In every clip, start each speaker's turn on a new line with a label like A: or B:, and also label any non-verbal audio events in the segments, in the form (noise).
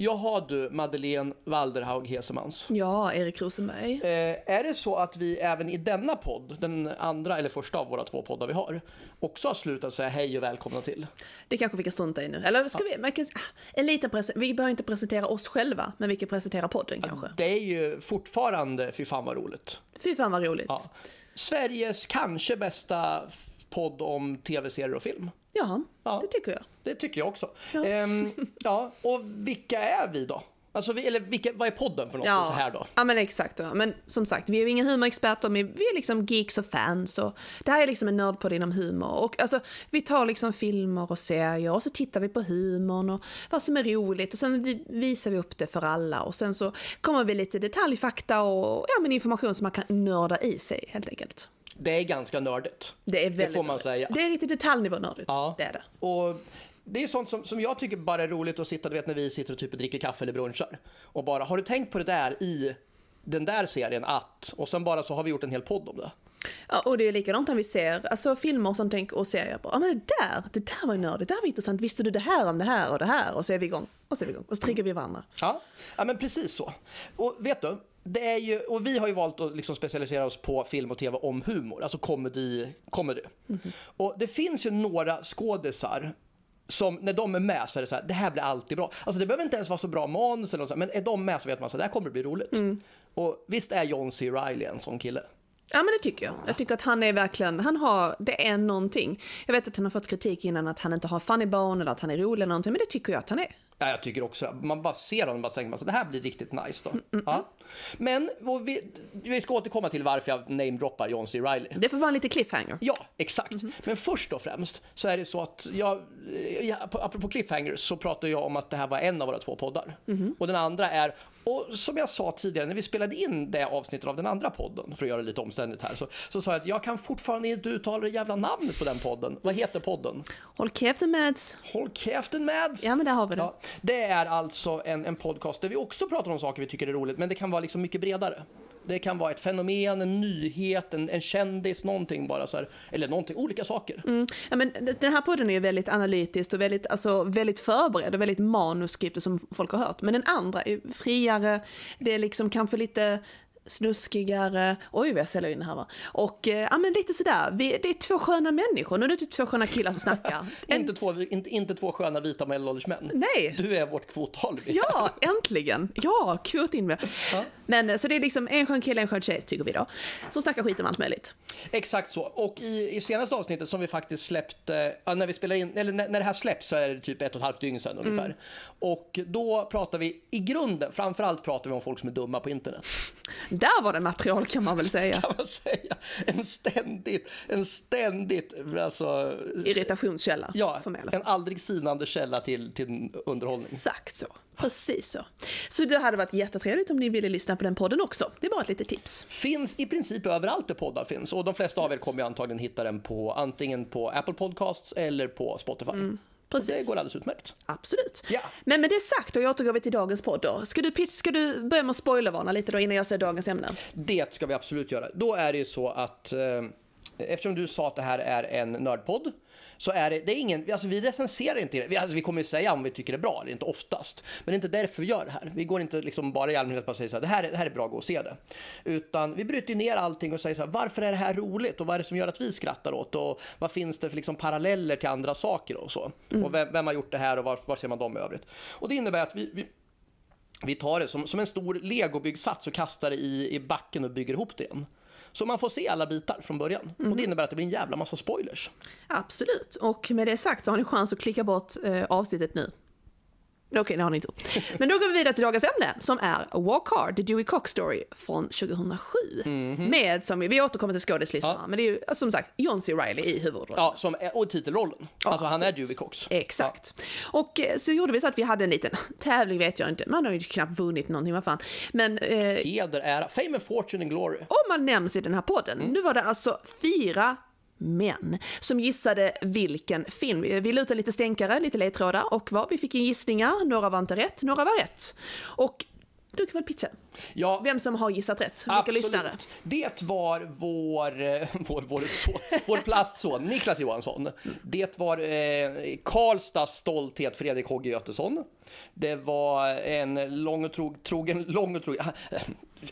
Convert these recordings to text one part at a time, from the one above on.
A: Jaha du, Madeleine Walderhaug Hesemans.
B: Ja, Erik Rosenberg.
A: Eh, är det så att vi även i denna podd, den andra eller första av våra två poddar vi har, också har slutat säga hej och välkomna till?
B: Det kanske vi kan strunta i nu. Eller ska vi? Man kan, en liten vi behöver inte presentera oss själva, men vi kan presentera podden kanske.
A: Det är ju fortfarande, fy fan vad roligt.
B: Fy fan vad roligt.
A: Ja. Sveriges kanske bästa f- podd om tv-serier och film.
B: Ja,
A: Ja.
B: det tycker jag.
A: Det tycker jag också.
B: Ja.
A: Ehm, ja, och vilka är vi då? Alltså, vi, eller vilka, vad är podden för något så här då?
B: ja, men exakt. Ja. Men som sagt, vi är inga humorexperter, men vi är liksom geeks och fans. Och det här är liksom en nördpodd inom humor. Och alltså, vi tar liksom filmer och serier och så tittar vi på humorn och vad som är roligt. Och sen vi, visar vi upp det för alla. Och sen så kommer vi lite detaljfakta och ja, men information som man kan nörda i sig helt enkelt.
A: Det är ganska nördigt.
B: Det är väldigt
A: får man
B: nördigt.
A: säga.
B: Det är riktigt detaljnivå nördigt.
A: Ja.
B: Det är det.
A: Och det är sånt som, som jag tycker bara är roligt att sitta, du vet när vi sitter och typ dricker kaffe eller brunchar. Och bara, har du tänkt på det där i den där serien att, och sen bara så har vi gjort en hel podd om det.
B: Ja, och det är likadant när vi ser alltså, filmer och sånt tänk, och serier. På, ja men det där, det där var ju nördigt, det där var intressant. Visste du det här om det här och det här? Och så är vi igång. Och så är vi igång. Och så triggar vi varandra.
A: Ja, ja men precis så. Och vet du, det är ju, och vi har ju valt att liksom specialisera oss på film och tv om humor, alltså komedi. komedi. Och det finns ju några skådisar som när de är med så är det så här, det här blir alltid bra. Alltså det behöver inte ens vara så bra manus eller något sånt, men är de med så vet man så här, det här kommer bli roligt. Och visst är John C. Reilly en sån kille?
B: Ja men det tycker jag. Jag tycker att han är verkligen, han har, det är någonting. Jag vet att han har fått kritik innan att han inte har funny bone eller att han är rolig eller någonting, men det tycker jag att han är.
A: Ja, jag tycker också Man bara ser honom och bara tänker man så det här blir riktigt nice då. Ja. Men och vi, vi ska återkomma till varför jag namedroppar John C. Reilly.
B: Det får vara en lite cliffhanger.
A: Ja, exakt. Men först och främst så är det så att jag, ja, på- apropå cliffhangers så pratar jag om att det här var en av våra två poddar. Och den andra är, och som jag sa tidigare när vi spelade in det avsnittet av den andra podden, för att göra det lite omständigt här, så, så sa jag att jag kan fortfarande inte uttala det jävla namnet på den podden. Vad heter podden?
B: Håll käften Mads.
A: Håll käften Mads!
B: Ja men där har vi det.
A: Ja, det är alltså en, en podcast där vi också pratar om saker vi tycker är roligt, men det kan vara liksom mycket bredare. Det kan vara ett fenomen, en nyhet, en, en kändis, någonting bara så här. Eller någonting, olika saker. Mm.
B: Ja, men den här podden är ju väldigt analytiskt och väldigt, alltså, väldigt förberedd och väldigt manuskript som folk har hört. Men den andra är friare, det är liksom kanske lite snuskigare. Oj, vad jag säljer in här va. Och eh, ja, men lite sådär, vi, det är två sköna människor. Nu är det inte två sköna killar som snackar. En, (laughs)
A: Inte, två, inte, inte två sköna vita medelålders män.
B: nej!
A: Du är vårt kvottal.
B: Ja, äntligen! Ja, kvot in med. Men eh, så det är liksom en skön kille, en skön tjej, tycker vi då. Som snackar skit om allt möjligt.
A: Exakt så. Och i, i senaste avsnittet som vi faktiskt släppte, ja, när vi spelar in, eller när, när det här släpps så är det typ ett och ett halvt dygn sedan ungefär. Och då pratar vi i grunden, framförallt pratar vi om folk som är dumma på internet.
B: Där var det material kan man väl säga. (laughs)
A: Kan man säga. En ständigt, en ständigt, alltså.
B: Irritationskälla
A: Ja,
B: för mig.
A: en aldrig sinande källa till, till underhållning.
B: Exakt så. Precis så. Så det hade varit jättetrevligt om ni ville lyssna på den podden också. Det är bara ett litet tips.
A: Finns i princip överallt där poddar finns och de flesta av er kommer ju antagligen hitta den på antingen på Apple Podcasts eller på Spotify.
B: Mm, precis.
A: går alldeles utmärkt.
B: Absolut.
A: Ja.
B: Men med det sagt, då återgår vi till dagens podd då. Ska du, pitch, ska du börja med att spoilervarna lite då innan jag säger dagens ämne?
A: Det ska vi absolut göra. Då är det ju så att eh, eftersom du sa att det här är en nördpodd så är det, det är ingen, alltså vi recenserar inte det. Alltså vi kommer ju säga om vi tycker det är bra, det är inte oftast. Men det är inte därför vi gör det här. Vi går inte liksom bara i allmänhet bara säger så här, det här, är- det här är bra, gå och se det. Utan vi bryter ner allting och säger så här, varför är det här roligt och vad är det som gör att vi skrattar åt och vad finns det för liksom paralleller till andra saker och så. Och vem, vem har gjort det här och var, var ser man dem i övrigt. Och det innebär att vi, vi vi tar det som, som en stor legobyggsats och kastar det i, i backen och bygger ihop det igen. Så man får se alla bitar från början. Och det innebär att det blir en jävla massa spoilers.
B: Absolut. Och med det sagt så har ni chans att klicka bort eh, avsnittet nu. Okej, det har ni inte gjort. Men då går vi vidare till dagens ämne som är Walk Hard, The Dewey Cox Story från 2007. Med, som vi, återkommer till skådislistorna,
A: Ja.
B: men det är ju som sagt John C. Reilly i huvudrollen.
A: Ja, som, är- och titelrollen. alltså han är. Dewey Cox.
B: Exakt. Och eh, så gjorde vi så att vi hade en liten (laughs) tävling, vet jag inte. Man har ju knappt vunnit någonting, vad fan. Men eh,
A: Heder, ära, fame and fortune and glory.
B: om man nämns i den här podden. Nu var det alltså fyra män som gissade vilken film. Vi lutade lite stänkare, lite ledtrådar och vad vi fick in gissningar. Några var inte rätt, några var rätt. Och du kan väl pitcha?
A: Ja,
B: Vem som har gissat rätt, vilka
A: absolut.
B: lyssnare.
A: Det var vår, eh, vår, vår, son, vår plastson, Niklas Johansson. Det var eh, Karlstads stolthet, Fredrik Hogge Götesson. Det var en lång och trog, trogen, lång och trogen,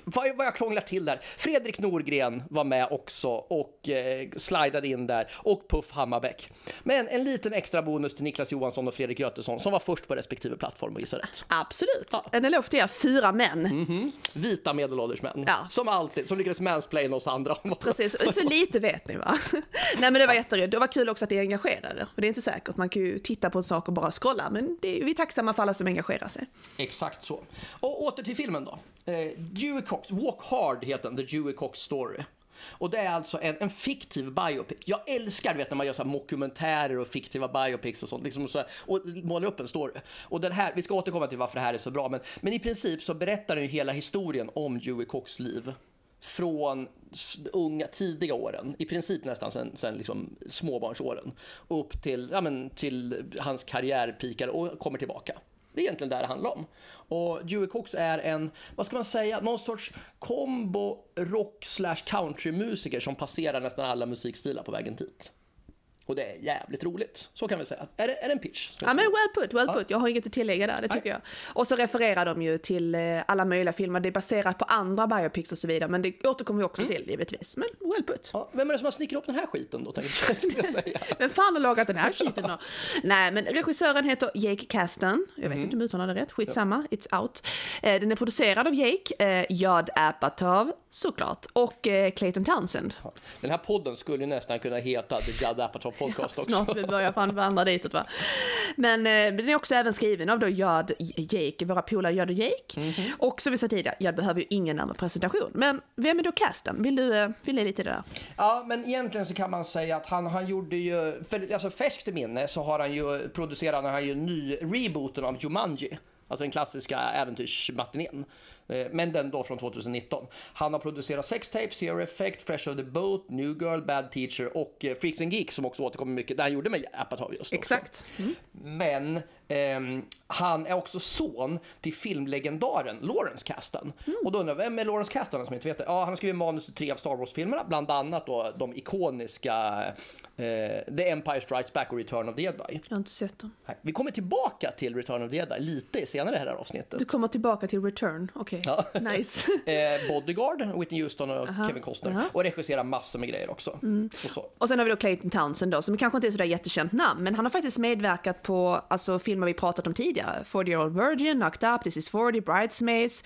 A: vad, vad jag krånglar till där. Fredrik Norgren var med också och eh, slidade in där och Puff Hammarbäck. Men en liten extra bonus till Niklas Johansson och Fredrik Götesson som var först på respektive plattform och gissade rätt.
B: Absolut. En eloge till er fyra män.
A: Vita medelålders män.
B: Ja.
A: Som alltid, som lyckades mansplaina oss andra. (laughs)
B: Precis, så lite vet ni va? (laughs) Nej men det var jätteroligt. Det var kul också att det engagerar er. Och det är inte säkert, man kan ju titta på en sak och bara scrolla. Men det, vi är tacksamma för alla som engagerar sig.
A: Exakt så. Och åter till filmen då. Eh, Dewey Cox, Walk Hard heter den, The Dewey Cox Story. Och det är alltså en, en fiktiv biopic. Jag älskar vet, när man gör så här mockumentärer och fiktiva biopics och sånt. Liksom så här, och målar upp en story. Och den här, vi ska återkomma till varför det här är så bra. Men, men i princip så berättar den ju hela historien om Dewey Cox liv. Från unga, tidiga åren, i princip nästan sen, sen liksom småbarnsåren. Upp till, ja, men, till hans karriär pikar och kommer tillbaka. Det är egentligen det det handlar om. Och Dewey Cox är en, vad ska man säga, någon sorts kombo rock slash countrymusiker som passerar nästan alla musikstilar på vägen dit. Och det är jävligt roligt, så kan vi säga. Är det, är det en pitch?
B: Ja men well put, well put. Jag har inget att tillägga där, det tycker jag. Och så refererar de ju till eh, alla möjliga filmer. Det är baserat på andra biopics och så vidare. Men det återkommer vi också
A: Mm.
B: till givetvis. Men put.
A: Ja, vem är det som har snickrat upp den här skiten då? (laughs)
B: Vem fan har lagat den här skiten då? Nej, men regissören heter Jake Kasdan. Jag vet inte om jag det rätt. Skitsamma, it's out. Eh, Den är producerad av Jake, eh, Judd Apatow, såklart, och eh, Clayton Townsend.
A: Den här podden skulle nästan kunna heta The Judd Apatow Podcast också.
B: Snart vi börjar fan vandra ditåt va. Men eh, den är också även skriven av då Judd Jake, våra polare Judd och Jake.
A: Mhm.
B: Och som vi sa tidigare, Judd behöver ju ingen närmare presentation. Men vem är då Kasdan? Vill du eh, fylla i lite det där?
A: Ja, men egentligen så kan man säga att han, han gjorde ju, för, alltså färskt i minne så har han ju producerat han ju ny rebooten av Jumanji. Alltså den klassiska äventyrsmatinén. Eh, Men den då från 2019. Han har producerat Sex Tape, Zero Effect, Fresh of the Boat, New Girl, Bad Teacher och eh, Freaks and Geeks som också återkommer mycket. Det han gjorde med Apatow just också.
B: Exakt.
A: Men ehm, han är också son till filmlegendaren Lawrence Kasdan. Och då undrar jag, vem är Lawrence Kasdan som inte vet det? Ja, han har skrivit manus till tre av Star Wars-filmerna, bland annat då de ikoniska eh, The Empire Strikes Back och Return of the Jedi.
B: Jag har inte sett dem.
A: Nej, Vi kommer tillbaka till Return of the Jedi lite senare i det här avsnittet.
B: Du kommer tillbaka till Return, okej.
A: Ja. (laughs)
B: Nice. (laughs)
A: Eh, Bodyguard, Whitney Houston och Kevin Costner. Och regisserar massor med grejer också. Och så.
B: Och sen har vi då Clayton Townsend då, som kanske inte är sådär jättekänt namn, men han har faktiskt medverkat på alltså, filmer vi pratat om tidigare. 40 year old virgin, Knocked Up, This is 40, Bridesmaids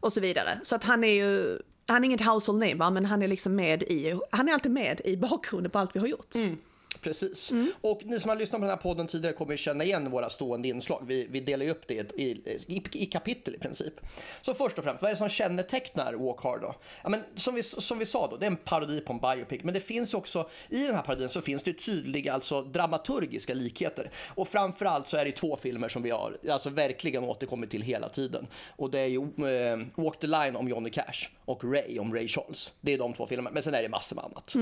B: och så vidare. Så att han är ju, han är inget household name va, men han är liksom med i, han är alltid med i bakgrunden på allt vi har gjort. Mm.
A: Precis. Och ni som har lyssnat på den här podden tidigare kommer ju känna igen våra stående inslag. Vi, vi delar ju upp det i, i, i kapitel i princip. Så först och främst, vad är det som kännetecknar Walk Hard då? Ja, men som, vi, som vi sa då, det är en parodi på en biopic. Men det finns också, i den här parodin så finns det tydliga alltså, dramaturgiska likheter. Och framförallt så är det två filmer som vi har alltså, verkligen återkommit till hela tiden. Och det är ju eh, Walk the Line om Johnny Cash och Ray om Ray Charles. Det är de två filmerna. Men sen är det massor med annat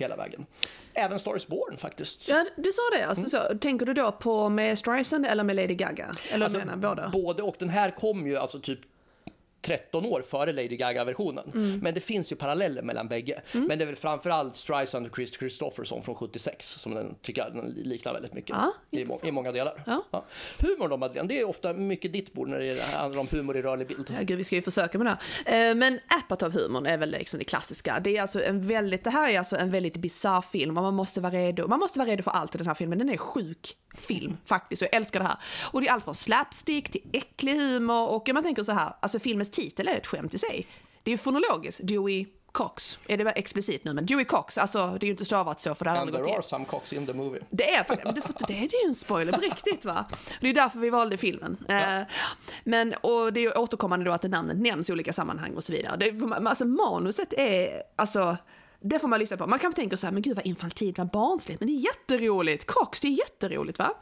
A: hela vägen. Även Star is Born faktiskt.
B: Ja, du sa det. Alltså, så, tänker du då på med Streisand eller med Lady Gaga? Eller
A: Alltså,
B: menar båda?
A: Både och. Den här kom ju alltså typ 13 år före Lady Gaga-versionen.
B: Mm.
A: Men det finns ju paralleller mellan bägge. Men det är väl framförallt Streisand och Chris Christopherson från 76 som den tycker jag den liknar väldigt mycket
B: Ja,
A: i, må- i många delar.
B: Ja.
A: Humor då Madeleine, det är ofta mycket ditt bord när det handlar om humor i rörlig bild.
B: Ja, gud, vi ska ju försöka med det. Eh, Men Apatow-humorn är väl liksom det klassiska. Det, är alltså en väldigt, det här är alltså en väldigt bisarr film och man måste vara redo. Man måste vara redo för allt i den här filmen. Den är sjuk film faktiskt och jag älskar det här. Och det är allt från slapstick till äcklig humor och man tänker så här, alltså filmens titel är ett skämt i sig. Det är ju fonologiskt, Dewey Cox. Är det väl explicit nu? Men Dewey Cox, alltså det är ju inte stavat så för det hade aldrig gått
A: there are some cocks in the movie.
B: Det är faktiskt, får inte, det är ju en spoiler på riktigt va? Det är därför vi valde filmen. Eh, Men, och det är återkommande då att namnet nämns i olika sammanhang och så vidare. Det, alltså manuset är, alltså, det får man lyssna på. Man kan tänka så här, men gud vad infantilt, vad barnsligt, men det är jätteroligt. Cox, det är jätteroligt va?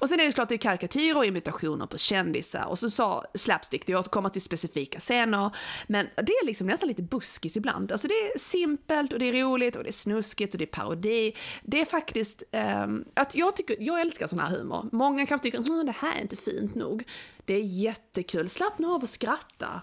B: Och sen är det klart det är karikatyrer och imitationer på kändisar och så sa slapstick, det återkommer till specifika scener, men det är liksom nästan lite buskis ibland. Alltså det är simpelt och det är roligt och det är snuskigt och det är parodi. Det är faktiskt, um, att jag tycker, jag älskar sån här humor. Många kanske tycker, det här är inte fint nog. Det är jättekul, slappna av och skratta.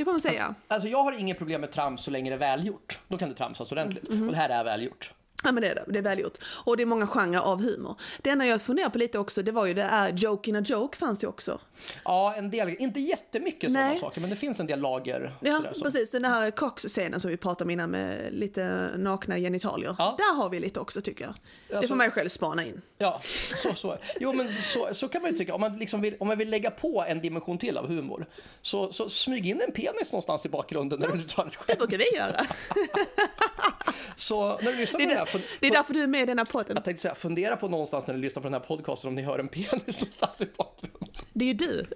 B: Det får man säga.
A: Alltså jag har inget problem med trams så länge det är välgjort. Då kan det tramsas ordentligt. Mm, mm. Och det här är välgjort.
B: Ja men det är det, det är välgjort. Och det är många genrer av humor. Det enda jag funderar på lite också, det var ju det är joke in a joke fanns det också.
A: Ja, en del, inte jättemycket sådana saker, men det finns en del lager.
B: Ja, precis. Den här Cox-scenen som vi pratade om innan med lite nakna genitalier. Ja. Där har vi lite också tycker jag. Alltså, det får man ju själv spana in.
A: Ja, så, så. Jo men så, så kan man ju tycka. Om man, liksom vill, om man vill lägga på en dimension till av humor, så, så smyg in en penis någonstans i bakgrunden när du tar ett skämt.
B: Det brukar vi göra. (laughs)
A: så när du lyssnar på det,
B: det det är därför du är med i den här podden.
A: Jag tänkte säga, fundera på någonstans när ni lyssnar på den här podcasten om ni hör en penis någonstans i bakgrunden.
B: Det är ju du.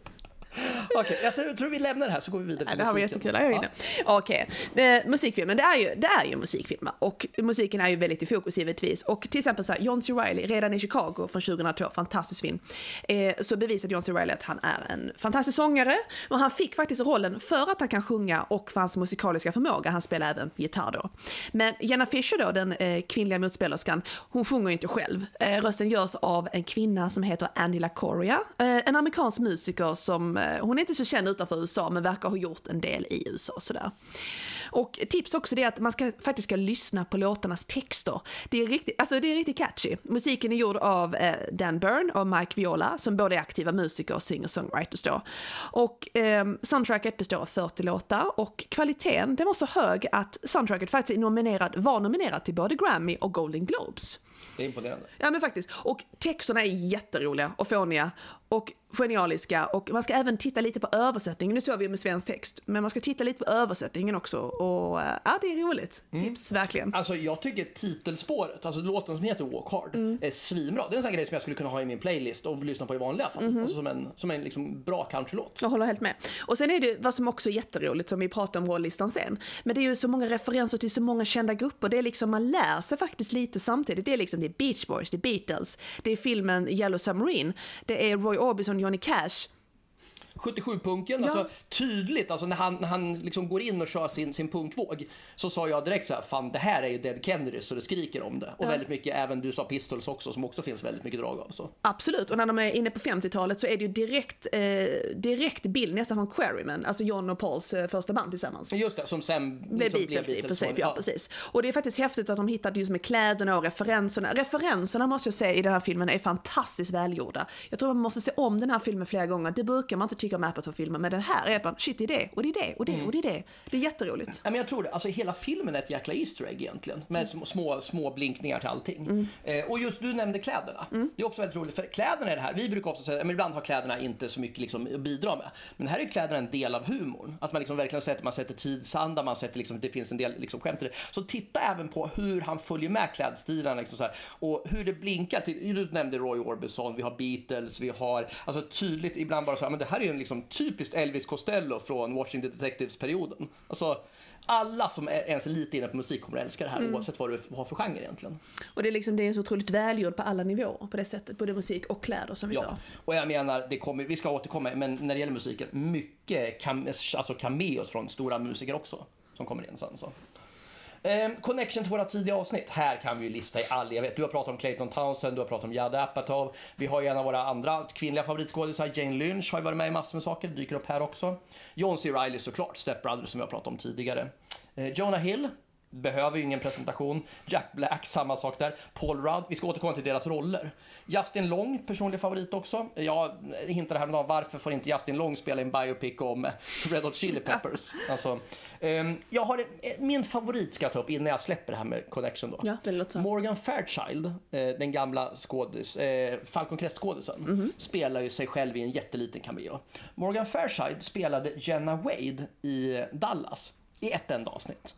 B: (laughs)
A: Okej, okay, jag tror vi lämnar det här så går vi vidare
B: till ja, Det här var jättekul, jag är ja. Okej, okay. eh, musikfilmen, det är ju, det är ju musikfilm och musiken är ju väldigt i fokus givetvis. Och till exempel så här, John C. Reilly, redan i Chicago från 2002, fantastisk film, eh, så bevisade John C. Reilly att han är en fantastisk sångare och han fick faktiskt rollen för att han kan sjunga och för hans musikaliska förmåga. Han spelar även gitarr då. Men Jenna Fischer då, den eh, kvinnliga motspelerskan, hon sjunger inte själv. Rösten görs av en kvinna som heter Andy LaCoria, eh, en amerikansk musiker som hon är inte så känd utanför USA men verkar ha gjort en del i USA sådär. Och tips också är att man ska, faktiskt ska lyssna på låtarnas texter. Det är riktigt, alltså det är riktigt catchy. Musiken är gjord av eh, Dan Byrne och Mike Viola som både är aktiva musiker och singer-songwriters då. Och eh, soundtracket består av 40 låtar och kvaliteten den var så hög att soundtracket faktiskt är nominerad, var nominerad till både Grammy och Golden Globes.
A: Det är imponerande.
B: Ja men faktiskt. Och texterna är jätteroliga och fåniga och genialiska och man ska även titta lite på översättningen. Nu såg vi med svensk text, men man ska titta lite på översättningen också och eh, ja, det är roligt. Mm. Tips verkligen.
A: Alltså jag tycker titelspåret, alltså låten som heter Walk Hard, mm. är svinbra. Det är en sån grej som jag skulle kunna ha i min playlist och lyssna på i vanliga fall. Mm. Alltså som en, som en liksom bra countrylåt.
B: Jag håller helt med. Och sen är det vad som också är jätteroligt, som vi pratade om rollistan sen, men det är ju så många referenser till så många kända grupper. Det är liksom, man lär sig faktiskt lite samtidigt. Det är liksom, det är Beach Boys, det är Beatles, det är filmen Yellow Submarine, det är Roy Orbison, Johnny Cash.
A: 77-punken, ja. alltså tydligt, alltså när han, när han liksom går in och kör sin, sin punktvåg så sa jag direkt så här, fan det här är ju Dead Kennedys så det skriker om det. Och ja. väldigt mycket, även du sa Pistols också som också finns väldigt mycket drag av. Så.
B: Absolut, och när de är inne på 50-talet så är det ju direkt, eh, direkt bild nästan från Quarrymen, alltså John och Pauls eh, första band tillsammans.
A: Just det, som sen
B: blev liksom Beatles, blev Beatles i princip. Ja, ja, precis. Och det är faktiskt häftigt att de hittade just med kläderna och referenserna. Referenserna måste jag säga i den här filmen är fantastiskt välgjorda. Jag tror man måste se om den här filmen flera gånger. Det brukar man inte tycka om Apatow-filmer men den här är bara shit det är det och det är det och det mm. och det är det. Det är jätteroligt.
A: Ja, men jag tror det. Alltså hela filmen är ett jäkla Easter egg egentligen. Med mm. små, små blinkningar till allting. Mm. Eh, och just du nämnde kläderna. Mm. Det är också väldigt roligt för kläderna är det här. Vi brukar ofta säga, men ibland har kläderna inte så mycket liksom att bidra med. Men här är kläderna en del av humorn. Att man liksom verkligen sätter, man sätter tidsanda, man sätter liksom, det finns en del liksom skämt i det. Så titta även på hur han följer med klädstilarna liksom så här, och hur det blinkar. Till, du nämnde Roy Orbison, vi har Beatles, vi har alltså tydligt ibland bara så här, men det här är ju en liksom typiskt Elvis Costello från Washington Detectives-perioden. Alltså, alla som är ens lite inne på musik kommer att älska det här mm. oavsett vad du har för genre egentligen.
B: Och det är liksom, det är så otroligt välgjort på alla nivåer på det sättet, både musik och kläder som vi ja. sa.
A: Och jag menar, det kommer, vi ska återkomma, men när det gäller musiken, mycket cam, alltså cameos från stora musiker också som kommer in sen. Så. Eh, connection till våra tidiga avsnitt. Här kan vi ju lista i all evighet. Du har pratat om Clayton Townsend, du har pratat om Judd Apatow. Vi har ju en av våra andra kvinnliga favoritskådisar, Jane Lynch, har ju varit med i massor med saker, dyker upp här också. John C. Reilly såklart, Step Brothers som vi har pratat om tidigare. Eh, Jonah Hill, behöver ju ingen presentation. Jack Black, samma sak där. Paul Rudd, vi ska återkomma till deras roller. Justin Long, personlig favorit också. Jag hintade häromdagen, varför får inte Justin Long spela en biopic om Red Hot Chili Peppers? alltså, um, jag har min favorit ska jag ta upp innan jag släpper det här med Connection då.
B: Ja, det låter.
A: Morgan Fairchild, eh, den gamla skådis, eh, Falcon Crest-skådisen, mm -hmm. spelar ju sig själv i en jätteliten cameo. Morgan Fairchild spelade Jenna Wade i Dallas i ett enda avsnitt.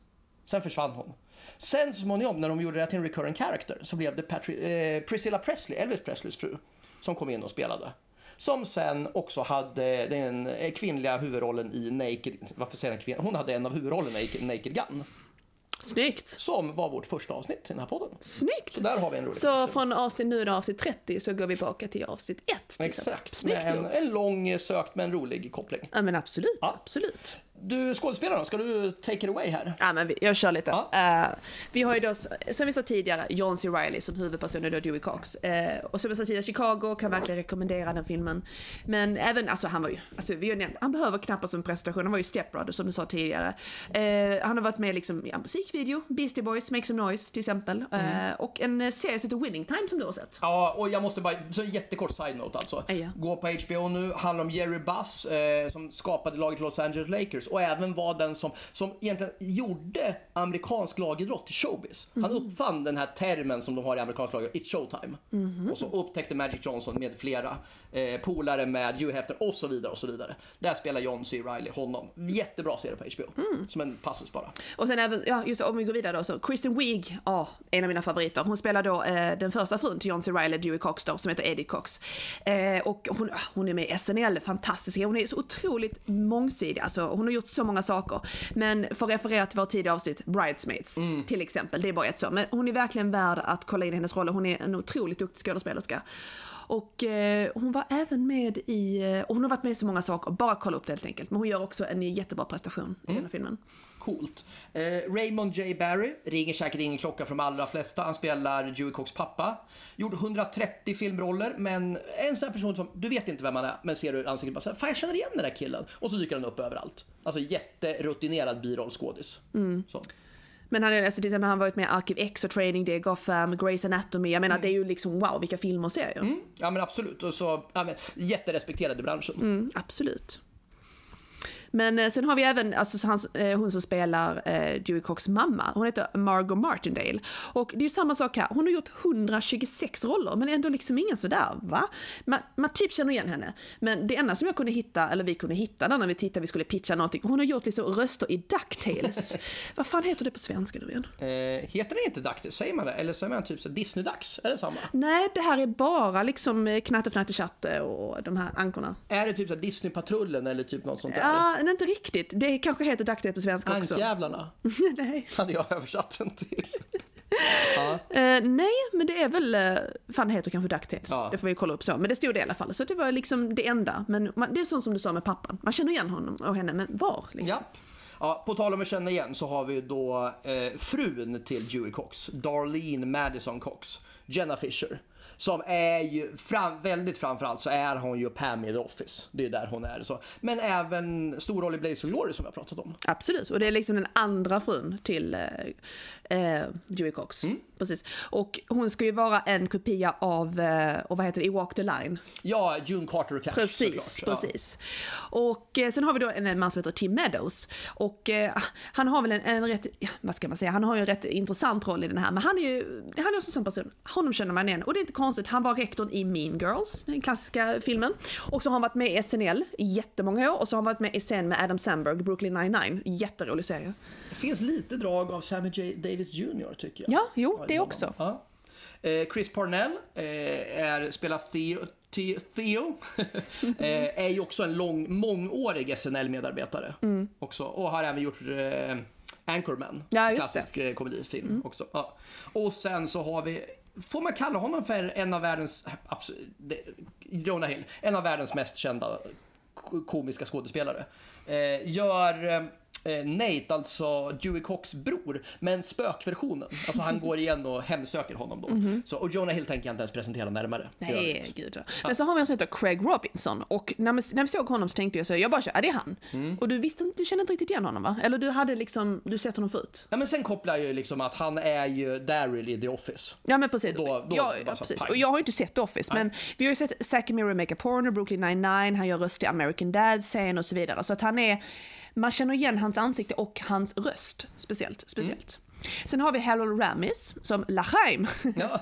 A: Sen försvann hon. Sen småningom när de gjorde det till en recurring character så blev det Patri eh, Priscilla Presley, Elvis Presleys fru, som kom in och spelade. Som sen också hade den kvinnliga huvudrollen i Naked, varför säger jag kvinna? Hon hade en av huvudrollerna i Naked Gun.
B: Snyggt!
A: som var vårt första avsnitt i den här podden.
B: Snyggt!
A: Så där har vi en rolig
B: Så från avsnitt nu avsnitt 30 så går vi tillbaka till avsnitt 1.
A: Exakt,
B: Snyggt
A: en,
B: gjort.
A: en lång sökt men rolig koppling.
B: Ja men absolut,
A: Ja.
B: absolut.
A: Du skådespelarna, ska du take it away här?
B: Ja, men vi, jag kör lite.
A: Ja.
B: Eh, vi har ju då, som vi sa tidigare, John C. Reilly som huvudperson och då Dewey Cox. Eh, och som jag sa tidigare, Chicago kan verkligen rekommendera den filmen. Men även, alltså han var ju, alltså vi har nämnt, han behöver knappast en prestation, han var ju Step Brother som du sa tidigare. Eh, han har varit med liksom i en musikvideo, Beastie Boys, Make Some Noise till exempel. Eh, och en serie som heter Winning Time som du har sett.
A: Ja, och jag måste bara, så en jättekort side-note alltså.
B: Ja.
A: Gå på HBO nu, handlar om Jerry Buss som skapade laget Los Angeles Lakers och även var den som, som egentligen gjorde amerikansk lagidrott till showbiz. Han uppfann den här termen som de har i amerikansk lagidrott, It's showtime. Och så upptäckte Magic Johnson med flera eh, polare med Hugh Hefner och så vidare och så vidare. Där spelar John C. Reilly honom. Jättebra serie på HBO. Som en passus bara.
B: Och sen även, ja just om vi går vidare då, så Kristen Wiig, ja, en av mina favoriter. Hon spelar då eh, den första frun till John C. Reilly, Dewey Cox då, som heter Eddie Cox. Eh, och hon, hon är med i SNL, fantastisk. Hon är så otroligt mångsidig, alltså hon har gjort så många saker. Men för att referera till vårt tidigare avsnitt, Bridesmaids till exempel, det är bara ett så. Men hon är verkligen värd att kolla in hennes roll och hon är en otroligt duktig skådespelerska. Och eh, hon var även med i, eh, och hon har varit med i så många saker, bara kolla upp det helt enkelt. Men hon gör också en jättebra prestation i den här filmen.
A: Coolt. Eh, Raymond J. Barry ringer säkert ingen klocka för de allra flesta. Han spelar Dewey Cox pappa. Gjorde 130 filmroller, men en sån här person som du vet inte vem han är, men ser du ansiktet bara så här, fan jag känner igen den där killen. Och så dyker han upp överallt. Alltså jätterutinerad birollskådis. Så.
B: Men han, är, alltså, till exempel, han har varit med i Arkiv X och Training Day, Gotham, Grey's Anatomy. Jag menar det är ju liksom wow vilka filmer och serier.
A: Mm, ja men absolut. Och så, ja, men, jätterespekterad i branschen.
B: Mm, absolut. Men eh, sen har vi även alltså, så han, eh, hon som spelar eh, Dewey Cox mamma. Hon heter Margot Martindale. Och det är ju samma sak här. Hon har gjort 126 roller men ändå liksom ingen sådär va? Man, man typ känner igen henne. Men det enda som jag kunde hitta, eller vi kunde hitta där när vi tittade, vi skulle pitcha någonting. Hon har gjort liksom röster i DuckTales. (laughs) Vad fan heter det på svenska nu igen?
A: Eh, heter det inte Dags? Säger man det? Eller säger man typ så Disney-dags? Är det samma?
B: Nej, det här är bara liksom eh, Knatte Fnatte Tjatte och de här ankorna.
A: Är det typ så Disney-patrullen eller typ något sånt där?
B: Ja, men inte riktigt. Det kanske heter DuckTales på svenska också.
A: Ankjävlarna (laughs)
B: Nej.
A: hade jag översatt den till. (laughs) ja.
B: Eh, nej, men det är väl, uh, fan det heter kanske DuckTales.
A: Ja.
B: Det får vi kolla upp så. Men det stod det i alla fall. Så det var liksom det enda. Men man, det är sånt som du sa med pappan. Man känner igen honom och henne, men var liksom?
A: Ja. Ja, på tal om att känna igen så har vi då eh, frun till Dewey Cox, Darlene Madison Cox, Jenna Fisher. Som är ju, fram, väldigt framförallt så är hon ju Pam i The Office. Det är där hon är. Så. Men även stor roll i Blaze of Glory som har pratat om.
B: Absolut, och det är liksom den andra frun till eh, eh, Dewey Cox.
A: Mm.
B: Precis. Och hon ska ju vara en kopia av, eh, och vad heter det, i Walk the Line.
A: Ja, June Carter Cash
B: Precis,
A: såklart.
B: precis. Och eh, sen har vi då en man som heter Tim Meadows. Och eh, han har väl en, en rätt, ja, vad ska man säga, han har ju en rätt intressant roll i den här. Men han är ju, han är också en sån person, honom känner man igen. Och det är inte konstigt, han var rektorn i Mean Girls, den klassiska filmen. Och så har han varit med i SNL i jättemånga år. Och så har han varit med i scen med Adam Sandberg, Brooklyn 99. Jätterolig serie.
A: Det finns lite drag av Sammy J. Davis Jr tycker jag.
B: Ja, jo, det också.
A: Ja. Eh, Chris Parnell eh, är, spelar Theo. Theo, (laughs) eh, är ju också en lång, mångårig SNL-medarbetare. Också, och har även gjort Anchorman,
B: Mm. Ja, Mm.
A: klassisk eh, komedifilm också. Ja. Och sen så har vi, får man kalla honom för en av världens, absolut, Jonah Hill, en av världens mest kända komiska skådespelare. Eh, gör eh, eh, Nate, alltså Dewey Cox bror, men spökversionen. Alltså han går igen och hemsöker honom då. Så, och Jonah Hill tänker jag inte ens presentera närmare.
B: Nej, gud. Men så har vi en som heter Craig Robinson. Och när, man, när vi såg honom så tänkte jag så, jag bara, är det han?
A: Mm.
B: Och du visste inte, du kände inte riktigt igen honom va? Eller du hade liksom, du sett honom förut?
A: Ja, men sen kopplar jag ju liksom att han är ju Daryl i The Office.
B: Ja men precis.
A: Då- då
B: ja, ja, precis. Och jag har ju inte sett The Office men vi har ju sett Zack Miri Make a Porno, Brooklyn 99, han gör röst i American Dad-serien och så vidare. Så att han är, man känner igen hans ansikte och hans röst speciellt. speciellt. Sen har vi Harold Ramis som Lachaim.
A: Ja.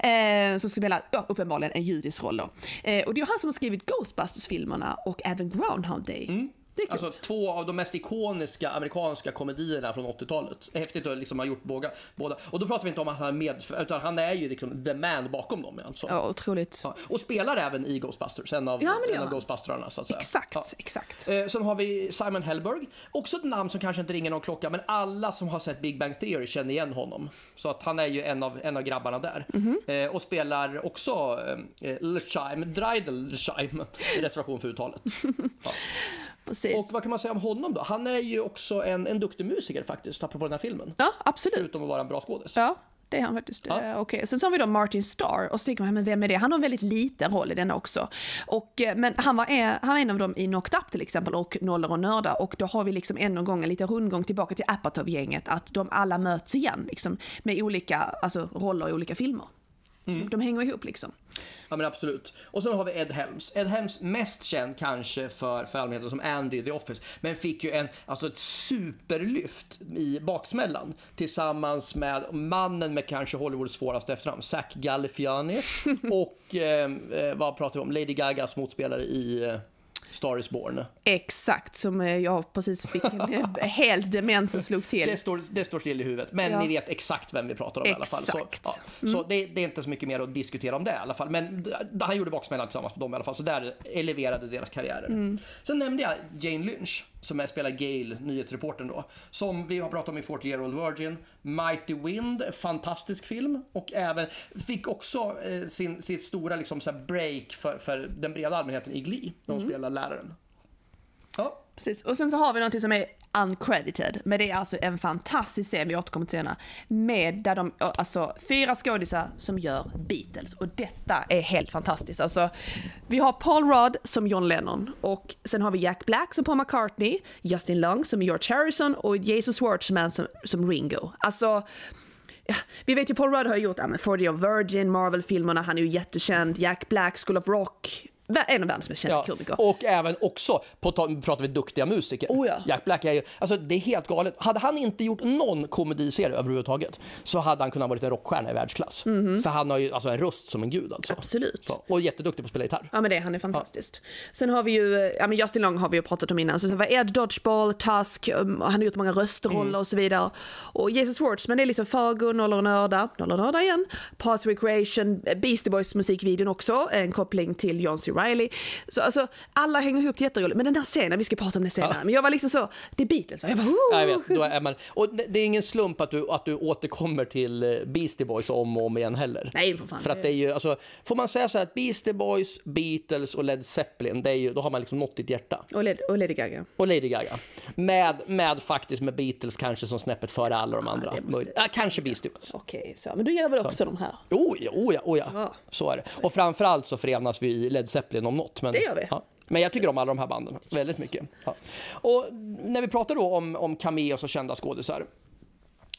A: (laughs)
B: eh, som ska spela, ja, uppenbarligen en judisk roll då. Eh, och det är han som har skrivit Ghostbusters-filmerna och även Groundhog Day. Är
A: Alltså två av de mest ikoniska amerikanska komedierna från 80-talet. Häftigt att liksom ha gjort båda, båda. Och då pratar vi inte om att han är med, utan han är ju liksom the man bakom dem. Alltså.
B: Ja, otroligt.
A: Ja, Och spelar även i Ghostbusters, en av,
B: Ja,
A: en av
B: han.
A: Ghostbustrarna. Så att säga.
B: Exakt,
A: Ja.
B: exakt.
A: Eh, sen har vi Simon Helberg. Också ett namn som kanske inte ringer någon klocka, men alla som har sett Big Bang Theory känner igen honom. Så att han är ju en av, en av grabbarna där.
B: Mhm.
A: Eh, och spelar också eh, Lechheim, Dreidel Lechheim, i reservation för uttalet. (laughs) Ja.
B: Precis.
A: Och vad kan man säga om honom då? Han är ju också en, en duktig musiker faktiskt, apropå den här filmen.
B: Ja, absolut.
A: Förutom att vara en bra skådis.
B: Ja, det är han faktiskt.
A: Ja.
B: Eh, Okej, sen så har vi då Martin Starr och så tänker man, men vem är det? Han har en väldigt liten roll i den också. Och, eh, men han var, en, han var en av dem i Knocked Up till exempel och Nollor och Nördar och då har vi liksom ännu en gång en liten rundgång tillbaka till Apatow-gänget att de alla möts igen liksom med olika alltså, roller i olika filmer.
A: Mm.
B: Så de hänger ihop liksom.
A: Ja men absolut. Och sen har vi Ed Helms. Ed Helms mest känd kanske för, för allmänheten som Andy i The Office. Men fick ju en, alltså ett superlyft i baksmällan. Tillsammans med mannen med kanske Hollywoods svåraste efternamn, Zach Galifianakis. (laughs) och eh, eh, vad pratar vi om? Lady Gagas motspelare i eh, Star is Born.
B: Exakt, som eh, jag precis fick en eh, (laughs) helt demensen slog till.
A: Det står, det står still i huvudet, men
B: Ja.
A: ni vet exakt vem vi pratar om i alla fall. Så,
B: Exakt.
A: ja. så det, det är inte så mycket mer att diskutera om det i alla fall. Men han gjorde baksmällan tillsammans med dem i alla fall, så där eleverade deras karriärer. Sen nämnde jag Jane Lynch, som är, spelar Gail, nyhetsreportern då. Som vi har pratat om i 40 Year Old Virgin. Mighty Wind, fantastisk film. Och även fick också eh, sin, sitt stora liksom, så break för, för den breda allmänheten i Glee, när hon spelar läraren.
B: Precis. Och sen så har vi någonting som är uncredited, men det är alltså en fantastisk serie, vi återkommer till senare, med där de, alltså fyra skådisar som gör Beatles och detta är helt fantastiskt. Alltså, vi har Paul Rudd som John Lennon och sen har vi Jack Black som Paul McCartney, Justin Long som George Harrison och Jesus Schwartzman som, som Ringo. Alltså, Ja, vi vet ju Paul Rudd har gjort ja, 40 of Virgin, Marvel-filmerna, han är ju jättekänd, Jack Black, School of Rock, en av världens mest kända
A: Ja,
B: komiker.
A: och även också, på pratar vi duktiga musiker.
B: Oh ja.
A: Jack Black är ju, alltså det är helt galet. Hade han inte gjort någon komediserie överhuvudtaget så hade han kunnat vara en rockstjärna i världsklass. För han har ju alltså en röst som en gud alltså.
B: Absolut.
A: Så, och jätteduktig på att spela gitarr.
B: Ja men det, han är fantastiskt. Sen har vi ju, eh, ja men Justin Long har vi ju pratat om innan, så sen var Ed Dodgeball, Tusk, um, han har gjort många röstroller
A: Mm.
B: och så vidare. Och Jesus Schwartzman det är liksom Fargo, Nollor och Nördar, Nollor och Nördar igen, and Recreation, eh, Beastie Boys musikvideon också, en koppling till John C. Reilly. Så alltså, alla hänger ihop jätteroligt. Men den där scenen, vi ska prata om det senare, men jag var liksom så, det är Beatles va? Jag bara,
A: Ja, jag vet, då är man, och det är ingen slump att du, att du återkommer till eh, Beastie Boys om och om igen heller.
B: Nej, för fan.
A: För att det är ju, alltså, får man säga så här att Beastie Boys, Beatles och Led Zeppelin, det är ju, då har man liksom nått ditt hjärta.
B: Och, Led, och Lady Gaga.
A: Och Lady Gaga. Med, med faktiskt med Beatles kanske som snäppet före alla de andra.
B: det måste-.
A: Ja, kanske Beastie Boys.
B: Okej, så. Men du gillar väl också de här?
A: Oh ja, oh ja, oh ja.
B: Ja.
A: Så är det. Och framförallt så förenas vi i Led Zeppelin om något. Men,
B: Det gör vi.
A: Ja. Men jag tycker om alla de här banden väldigt mycket. Ja. Och när vi pratar då om, om cameos och kända skådisar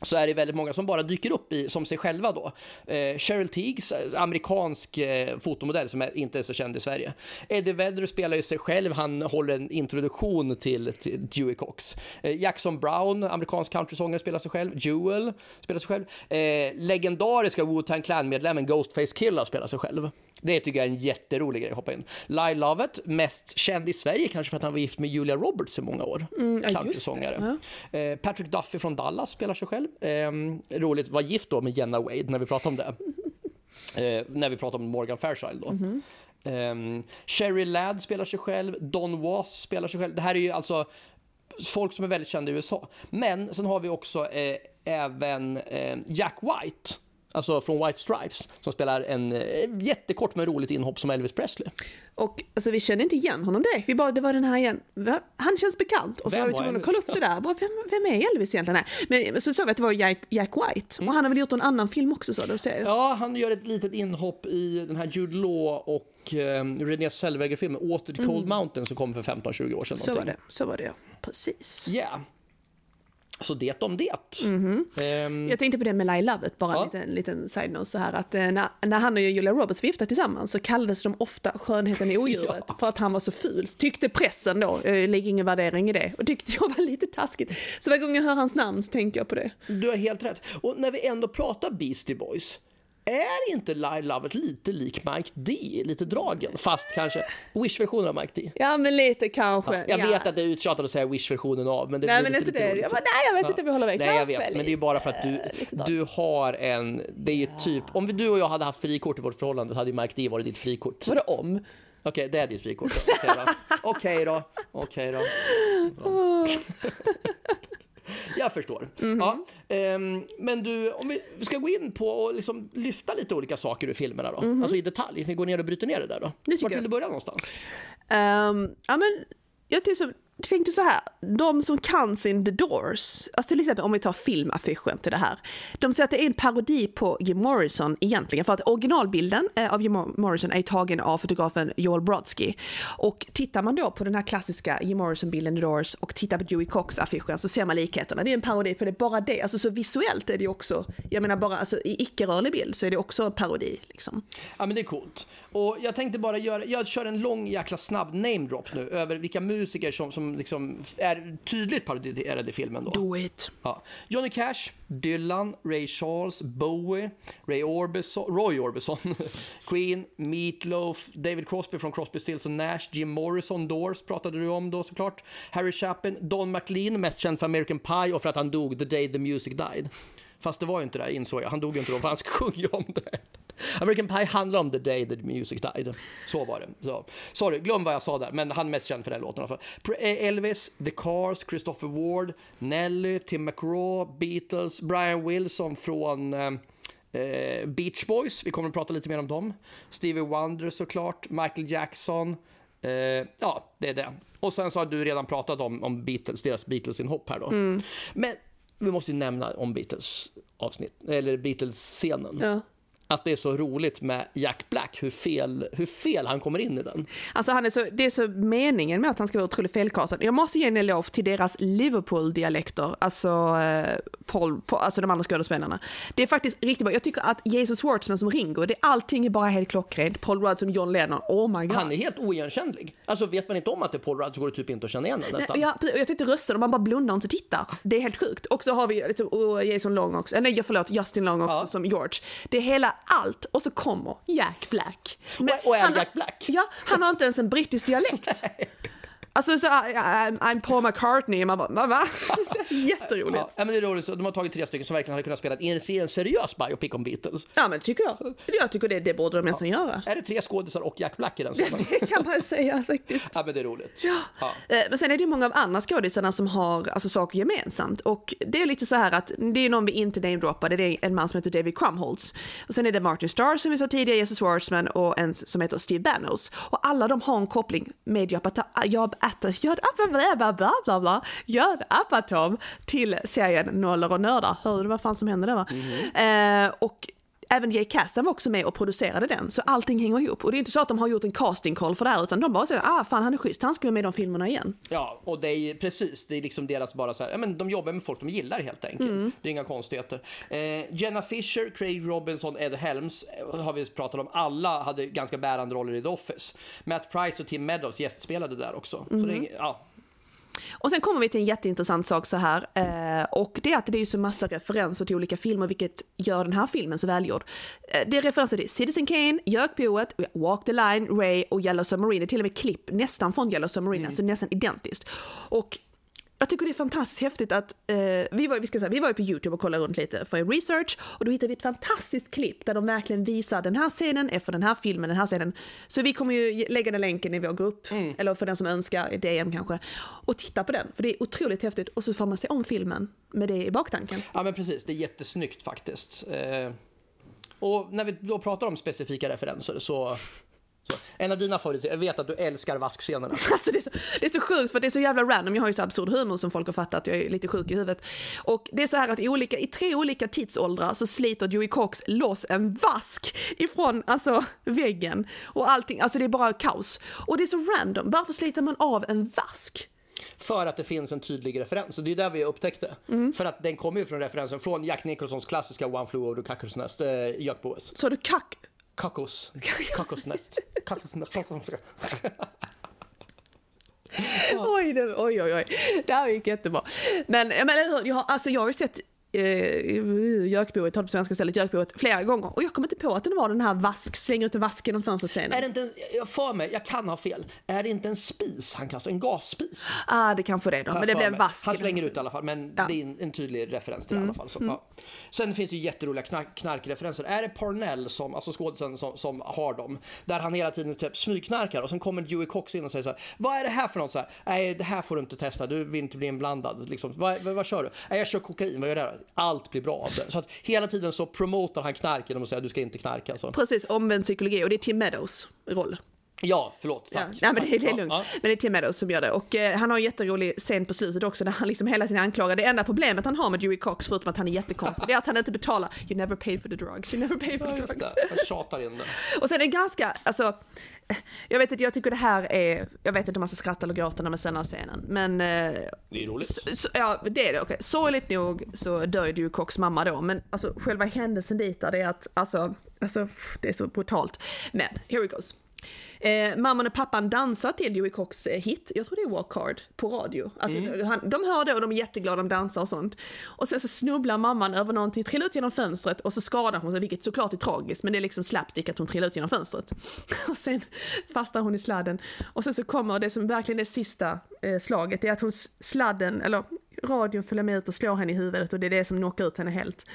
A: så är det väldigt många som bara dyker upp i, som sig själva då. Eh, Cheryl Teagues, eh, amerikansk eh, fotomodell som är, inte är så känd i Sverige. Eddie Vedder spelar ju sig själv, han håller en introduktion till, till Dewey Cox. Eh, Jackson Brown, amerikansk countrysångare, spelar sig själv. Jewel spelar sig själv. Eh, legendariska Wu-Tang Clan-medlemmen Ghostface Killah spelar sig själv. Det tycker jag är en jätterolig grej att hoppa in. Lyle Lovett, mest känd i Sverige kanske för att han var gift med Julia Roberts i många år.
B: Mm, ja.
A: Countrysångare. Eh, Patrick Duffy från Dallas spelar sig själv. Eh, roligt, var gift då med Jenna Wade när vi pratade om det. (laughs) Eh, när vi pratade om Morgan Fairchild då.
B: Mhm.
A: Eh, Sherry Ladd spelar sig själv. Don Was spelar sig själv. Det här är ju alltså folk som är väldigt kända i USA. Men sen har vi också eh, även eh, Jack White. Alltså från White Stripes som spelar en eh, jättekort men roligt inhopp som Elvis Presley.
B: Och alltså, vi kände inte igen honom direkt. Vi bara, det var den här igen. Han känns bekant. Och så
A: Vem
B: var vi
A: var
B: tvungna att kolla upp det där. Bara, vem, vem är Elvis egentligen? Men så såg vi att det var Jack, Jack White. Och han har väl gjort en annan film också ser jag.
A: Ja, han gör ett litet inhopp i den här Jude Law och eh, Renée Zellweger-filmen Åter till Cold Mountain som kom för 15-20 år sedan.
B: Så var
A: någonting.
B: det. Så var det ja. Precis.
A: Ja. Så det om det. Ehm,
B: Jag tänkte på det med Lyle Lovett, bara en
A: Ja.
B: liten, liten side-note så här att eh, när, när han och Julia Roberts var gifta tillsammans så kallades de ofta skönheten i (laughs) odjuret för att han var så ful. Tyckte pressen då, eh, ligger ingen värdering i det, och tyckte jag var lite taskigt. Så varje gång jag hör hans namn så tänker jag på det.
A: du har helt rätt. Och när vi ändå pratar Beastie Boys. Är inte Lyle Lovett lite lik Mike D? Lite dragen, fast kanske Wish-versionen av Mike D.
B: Ja, men lite kanske.
A: Jag
B: ja.
A: vet att det är uttjatat att säga Wish-versionen av, men det
B: Nej,
A: blir
B: men
A: lite,
B: inte det. Jag bara, nej, jag vet inte om jag håller med.
A: Nej, jag vet, men det är bara för att du,
B: drag.
A: du har en, det är ju typ, om du och jag hade haft frikort i vårt förhållande så hade ju Mike D varit ditt frikort.
B: Vadå om?
A: Okej, det är ditt frikort. då. Okej då. Okej då. Okej då. (laughs) Jag förstår.
B: Mhm.
A: Ja, ehm, men du, om vi ska gå in på och liksom lyfta lite olika saker ur filmerna då. Alltså i detalj. Vi går ner och bryter ner det där då.
B: Det tycker
A: Vart vill
B: jag.
A: du börja någonstans?
B: Ehm, ja, men jag tänkte, tänk du så här, de som kan sin The Doors, alltså till exempel om vi tar filmaffischen till det här, de säger att det är en parodi på Jim Morrison egentligen, för att originalbilden eh, av Jim Morrison är tagen av fotografen Joel Brodsky. Och tittar man då på den här klassiska Jim Morrison-bilden The Doors och tittar på Dewey Cox-affischen så ser man likheterna. Det är en parodi på det, bara det, alltså så visuellt är det också, jag menar bara alltså, i icke-rörlig bild så är det också en parodi liksom.
A: Ja men det är coolt. Och jag tänkte bara göra, jag kör en lång jäkla snabb name drop nu över vilka musiker som, som liksom är tydligt parodierade i filmen då.
B: Do it!
A: Ja. Johnny Cash, Dylan, Ray Charles, Bowie, Ray Orbison, Roy Orbison, (laughs) Queen, Meatloaf, David Crosby från Crosby, Stills Nash, Jim Morrison, Doors pratade du om då såklart, Harry Chapin, Don McLean, mest känd för American Pie och för att han dog the day the music died. Fast det var ju inte det, insåg jag. Han dog ju inte då, för han (laughs) sjöng ju om det. (laughs) American Pie handlar om the day the music died. Så var det. Så. Sorry, glöm vad jag sa där, men han är mest känd för den låten. i alla fall. Pr- Elvis, The Cars, Christopher Ward, Nelly, Tim McGraw, Beatles, Brian Wilson från eh, eh, Beach Boys. Vi kommer att prata lite mer om dem. Stevie Wonder såklart, Michael Jackson. Eh, ja, det är det. Och sen så har du redan pratat om, om Beatles, deras Beatles-inhopp här då. Men vi måste ju nämna om Beatles avsnitt, eller Beatles-scenen.
B: Ja.
A: Att det är så roligt med Jack Black, hur fel, hur fel han kommer in i den.
B: Alltså han är så, det är så meningen med att han ska vara otroligt felkastad. Jag måste ge en eloge till deras Liverpool-dialekter, alltså, eh, Paul, Paul, alltså de andra skådespelarna. Det är faktiskt riktigt bra. Jag tycker att Jesus Schwartzman som Ringo, det, allting är bara helt klockrent. Paul Rudd som John Lennon, oh my god.
A: Han är helt oigenkännlig. Alltså vet man inte om att det är Paul Rudd så går det typ inte att känna igen den nästan.
B: Ja. Och jag tänkte rösta och man bara blundar och inte tittar. Det är helt sjukt. Och så har vi liksom, oh, Jason Long också, nej förlåt, Justin Long också
A: Ja.
B: som George. Det är hela allt och så kommer Jack Black. Men
A: Och- och är
B: han
A: Jack Black?
B: Ja, han har inte ens en brittisk dialekt. (laughs) Alltså så, I'm, I'm Paul McCartney, man bara, va? va? (laughs) (laughs) Jätteroligt.
A: Ja, men det är roligt, de har tagit tre stycken som verkligen hade kunnat spela i en seriös biopic om Beatles.
B: Ja men tycker jag. Jag tycker det, det borde de nästan göra.
A: Är det tre skådisar och Jack Black i den scenen?
B: Det kan man säga faktiskt.
A: Ja men det är roligt.
B: Ja.
A: Ja.
B: Eh, Men sen är det många av andra skådisarna som har alltså, saker gemensamt. Och det är lite så här att det är någon vi inte namedroppade, det är en man som heter David Crumholtz. Och sen är det Martin Starr som vi sa tidigare, Jesus Schwartzman och en som heter Steve Banos. Och alla de har en koppling med Judd Judd Apatow, bla bla bla, Judd Apatow till serien Nollor och nördar. Hörde du vad fan som hände där va? Eh, och Även Jay Kasdan var också med och producerade den, så allting hänger ihop. Och det är inte så att de har gjort en casting call för det här, utan de bara säger ah fan han är schysst, han ska vara med i de filmerna igen.
A: Ja, och det är precis, det är liksom deras bara så här, ja men de jobbar med folk de gillar helt enkelt.
B: Mm.
A: Det är inga konstigheter. Eh, Jenna Fisher, Craig Robinson, Ed Helms eh, har vi pratat om. Alla hade ganska bärande roller i The Office. Matt Price och Tim Meadows gästspelade där också. Så det är,
B: Mm.
A: ja,
B: Och sen kommer vi till en jätteintressant sak så här, eh, och det är att det är ju så massa referenser till olika filmer, vilket gör den här filmen så välgjord. Eh, det är referenser till Citizen Kane, Jökboet, Walk the Line, Ray och Yellow Submarine. Det är till och med klipp nästan från Yellow Submarine, alltså nästan identiskt. Och jag tycker det är fantastiskt häftigt att eh, vi, var, vi, ska säga, vi var på Youtube och kollade runt lite för research och då hittade vi ett fantastiskt klipp där de verkligen visar den här scenen är för den här filmen, den här scenen. Så vi kommer ju lägga den länken i vår grupp, eller för den som önskar, i DM kanske, och titta på den. För det är otroligt häftigt och så får man se om filmen med det i baktanken.
A: ja men precis, det är jättesnyggt faktiskt. Eh, och när vi då pratar om specifika referenser så, så en av dina favoriter, jag vet att du älskar vaskscenerna. (laughs)
B: Alltså det, är så, det är så sjukt för det är så jävla random. Jag har ju så absurd humor som folk har fattat. Jag är lite sjuk i huvudet. Och det är så här att i, olika, i tre olika tidsåldrar så sliter Dewey Cox loss en vask ifrån alltså, väggen. Och allting, alltså det är bara kaos. Och det är så random. Varför sliter man av en vask?
A: För att det finns en tydlig referens. Och det är där vi upptäckte.
B: Mm.
A: För att den kommer ju från referensen från Jack Nicholsons klassiska One Flew Over the Cuckoo's Nest, eh, Jökboes.
B: Så du kack...
A: Kakos. Kakosnest. Kakosnest.
B: Oj, det, oj, oj, oj. Det här gick jättebra. Men, men jag, har, alltså, jag har ju sett eh, Jökboet, på svenska stället Jökboet, flera gånger. Och jag kommer inte på att det var den här vask, slänger ut en vask genom fönstret scenen.
A: Är det inte en, jag för mig, jag kan ha fel, är det inte en spis han kastar? En gasspis?
B: Ah, det kanske det är då, men det blev en vask.
A: Han slänger ut i alla fall, men
B: Ja.
A: det är en, en tydlig referens till i alla fall. Så, ja. Sen finns det ju jätteroliga knark, knarkreferenser. Är det Parnell, som, alltså skådisen som, som har dem, där han hela tiden typ smygknarkar och sen kommer Dewey Cox in och säger så här, vad är det här för något? Så här, Nej, det här får du inte testa, du vill inte bli inblandad. Liksom, vad, vad, vad kör du? Nej, jag kör kokain, vad gör det? Allt blir bra av det. Så att hela tiden så promotar han knark genom att säga, du ska inte knarka. Så.
B: Precis, omvänd psykologi och det är Tim Meadows roll.
A: Ja, förlåt.
B: Ja,
A: Tack.
B: nej, men det, är- det är
A: Ja,
B: lugnt.
A: ja.
B: Men det är Tim Meadows som gör det. Och eh, han har en jätterolig scen på slutet också där han liksom hela tiden anklagar. Det enda problemet han har med Dewey Cox, förutom att han är jättekonstig, det är att han inte betalar. You never paid for the drugs, you never paid for
A: Ja,
B: the drugs.
A: Jag tjatar in det. (laughs)
B: Och sen är det ganska, alltså, (laughs) jag vet inte, jag tycker det här är, jag vet inte om man ska skratta eller gråta när man ser den här scenen, men eh,
A: Det är roligt.
B: så, ja, det är det. Okej. Sorgligt nog så dör ju Cox mamma då, men alltså själva händelsen dit är att, alltså, alltså det är så brutalt. Men, here it goes. Eh, mamman och pappan dansar till Dewey Cox eh, hit, jag tror det är Walk Hard, på radio. Alltså, han, de hör det och de är jätteglada, de dansar och sånt. Och sen så snubblar mamman över någonting, trillar ut genom fönstret och så skadar hon sig, vilket såklart är tragiskt, men det är liksom slapstick att hon trillar ut genom fönstret. (laughs) Och sen fastnar hon i sladden. Och sen så kommer det som verkligen är sista eh, slaget, det är att hon sladden, eller radion följer med ut och slår henne i huvudet och det är det som knockar ut henne helt.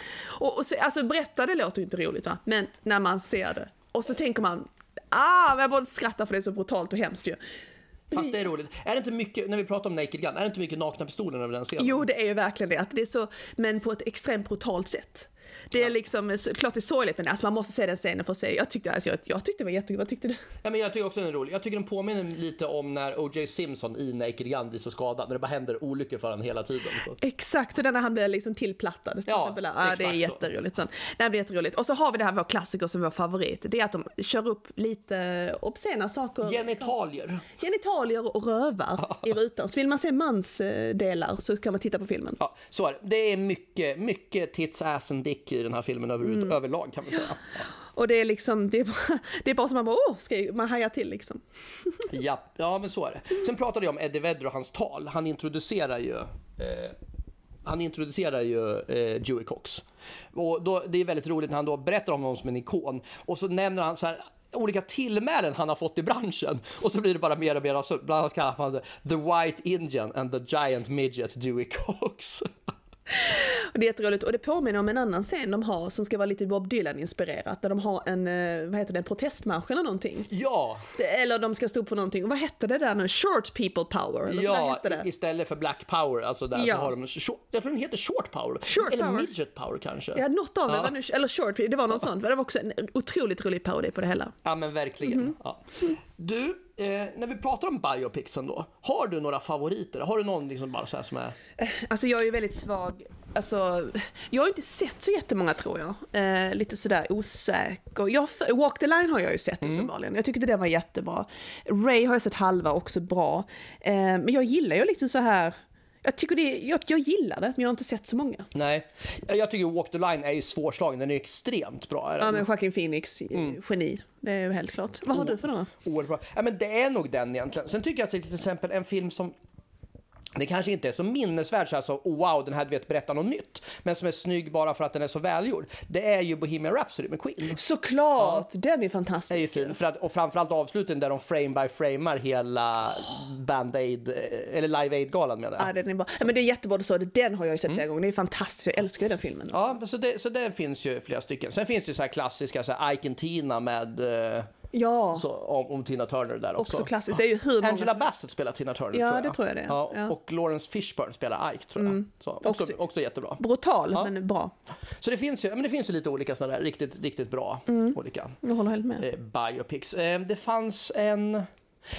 B: Och, och så, alltså berätta det låter ju inte roligt va, men när man ser det. Och så tänker man, ah, men jag borde skratta för det är så brutalt och hemskt ju.
A: Fast det är roligt. Är det inte mycket, när vi pratar om Naked Gun, är det inte mycket nakna pistoler över den scenen?
B: Jo, det är ju verkligen det. Att det är så, men på ett extremt brutalt sätt. Det är liksom, så, klart det är sorgligt men alltså man måste se den scenen för se. Jag tyckte, alltså, jag, jag tyckte det var jättekul, vad tyckte du?
A: Ja, men jag tycker också den är rolig. Jag tycker den påminner lite om när O.J. Simpson i Naked Gun blir så skadad, när det bara händer olyckor för honom hela tiden. Så.
B: Exakt, och den när han blir liksom tillplattad. Till
A: Ja,
B: exempel. ja, det är
A: så.
B: jätteroligt. Sånt. Nej, det är jätteroligt. Och så har vi det här vår klassiker som är vår favorit. Det är att de kör upp lite obscena saker.
A: Genitalier.
B: Genitalier och rövar i (laughs) rutan. Så vill man se mansdelar så kan man titta på filmen.
A: Ja, så är det. Det är mycket, mycket tits, ass and dick i den här filmen över,
B: Mm.
A: överlag kan vi säga. (gasps)
B: Och det är liksom, det är bara, det är bara som man bara, åh, ska man hajar till liksom. (laughs)
A: Ja, ja, men så är det. Sen pratade jag om Eddie Vedder och hans tal. Han introducerar ju eh, han introducerar ju eh, Dewey Cox. Och då, det är väldigt roligt när han då berättar om honom som en ikon. Och så nämner han så här olika tillmälen han har fått i branschen. Och så blir det bara mer och mer absurt. Bland annat kallar han det The White Indian and the Giant Midget Dewey Cox. (laughs)
B: Och det är jätteroligt. Och det påminner om en annan scen de har som ska vara lite Bob Dylan-inspirerat. Där de har en, eh, vad heter det, en protestmarsch eller någonting.
A: ja,
B: Det, eller de ska stå upp för någonting. Och vad hette det där nu? Short people power? Eller
A: ja
B: det.
A: istället för Black Power. Alltså där
B: Ja.
A: så har de, short, jag tror den heter Short Power.
B: Short
A: Eller
B: Power.
A: Midget Power kanske.
B: Ja, något av det.
A: Ja.
B: nu- Eller short, det var något sånt. Men Det var också en otroligt rolig parodi på det hela.
A: Ja men verkligen.
B: Mhm.
A: Ja. Du, eh, när vi pratar om biopixen då, har du några favoriter? Har du någon liksom bara så som är...
B: Alltså jag är ju väldigt svag. Alltså, jag har inte sett så jättemånga tror jag. Eh, lite sådär osäker. Jag, Walk the line har jag ju sett
A: Mm.
B: uppenbarligen. Jag tyckte den var jättebra. Ray har jag sett halva, också bra. Eh, men jag gillar ju lite så här. Jag tycker det, jag, jag gillar det, men jag har inte sett så många.
A: Nej, jag tycker Walk the Line är ju svårslagen, den är extremt bra. Är den?
B: Ja men Joaquin Phoenix,
A: Mm.
B: geni. Det är ju helt klart. Vad har du för några?
A: Oerhört bra. Ja, men det är nog den egentligen. Sen tycker jag till exempel en film som det kanske inte är så minnesvärd så här så oh, wow den här vet berättar något nytt. Men som är snygg bara för att den är så välgjord. Det är ju Bohemian Rhapsody med Queen.
B: Såklart! Den är
A: Det är ju
B: fantastisk.
A: fin. För att, och framförallt avslutningen där de frame by framar hela Band-Aid, eh, eller Live Aid-galan menar jag.
B: Ja, den är bra. Ja, men det är jättebra du sa det. Den har jag ju sett flera gånger. Det är fantastiskt. Jag älskar ju den filmen.
A: Mm. Ja, så det, så det finns ju flera stycken. Sen finns det ju så här klassiska, så här Ike and Tina med, eh,
B: Ja,
A: så, om, om Tina Turner där också.
B: också klassiskt. Det är ju hur många
A: Angela Bassett spelar Tina Turner
B: Ja,
A: tror jag.
B: det tror jag det.
A: Ja,
B: Ja. Mm.
A: Och Lawrence Fishburne spelar Ike tror jag. Så, också,
B: Också-
A: också jättebra.
B: Brutal, men bra.
A: Så det finns ju, ja, men det finns ju lite olika sådana där riktigt, riktigt bra
B: Mm.
A: olika
B: Jag håller helt med.
A: eh, biopics. Eh, det fanns en...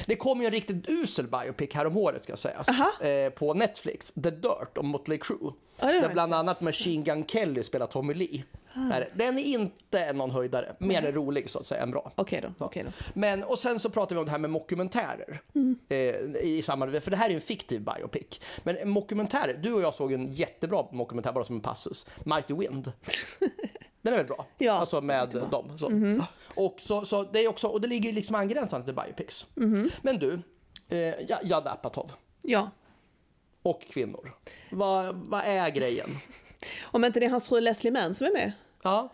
A: Det kom ju en riktigt usel biopic här om året ska sägas. Eh, på Netflix, The Dirt om Motley Crue.
B: Har
A: där
B: jag
A: bland annat Machine Gun Kelly spelar Tommy Lee. Är- Den är inte någon höjdare, mer rolig så att säga än bra.
B: Okej då. Okej då.
A: Men, och sen så pratar vi om det här med mockumentärer. Eh, i för det här är en fiktiv biopic. Men mockumentärer, du och jag såg en jättebra mockumentär bara som en passus. Mighty Wind. (laughs) Den är väl bra?
B: Ja,
A: alltså med dem. Så. Och, så, så det är också, och det ligger liksom angränsande till biopics. Men du, eh, Ja- Judd Apatow
B: Ja.
A: och kvinnor. Vad, vad är grejen? (laughs)
B: Om inte det är hans fru Leslie Mann som är med.
A: Ja.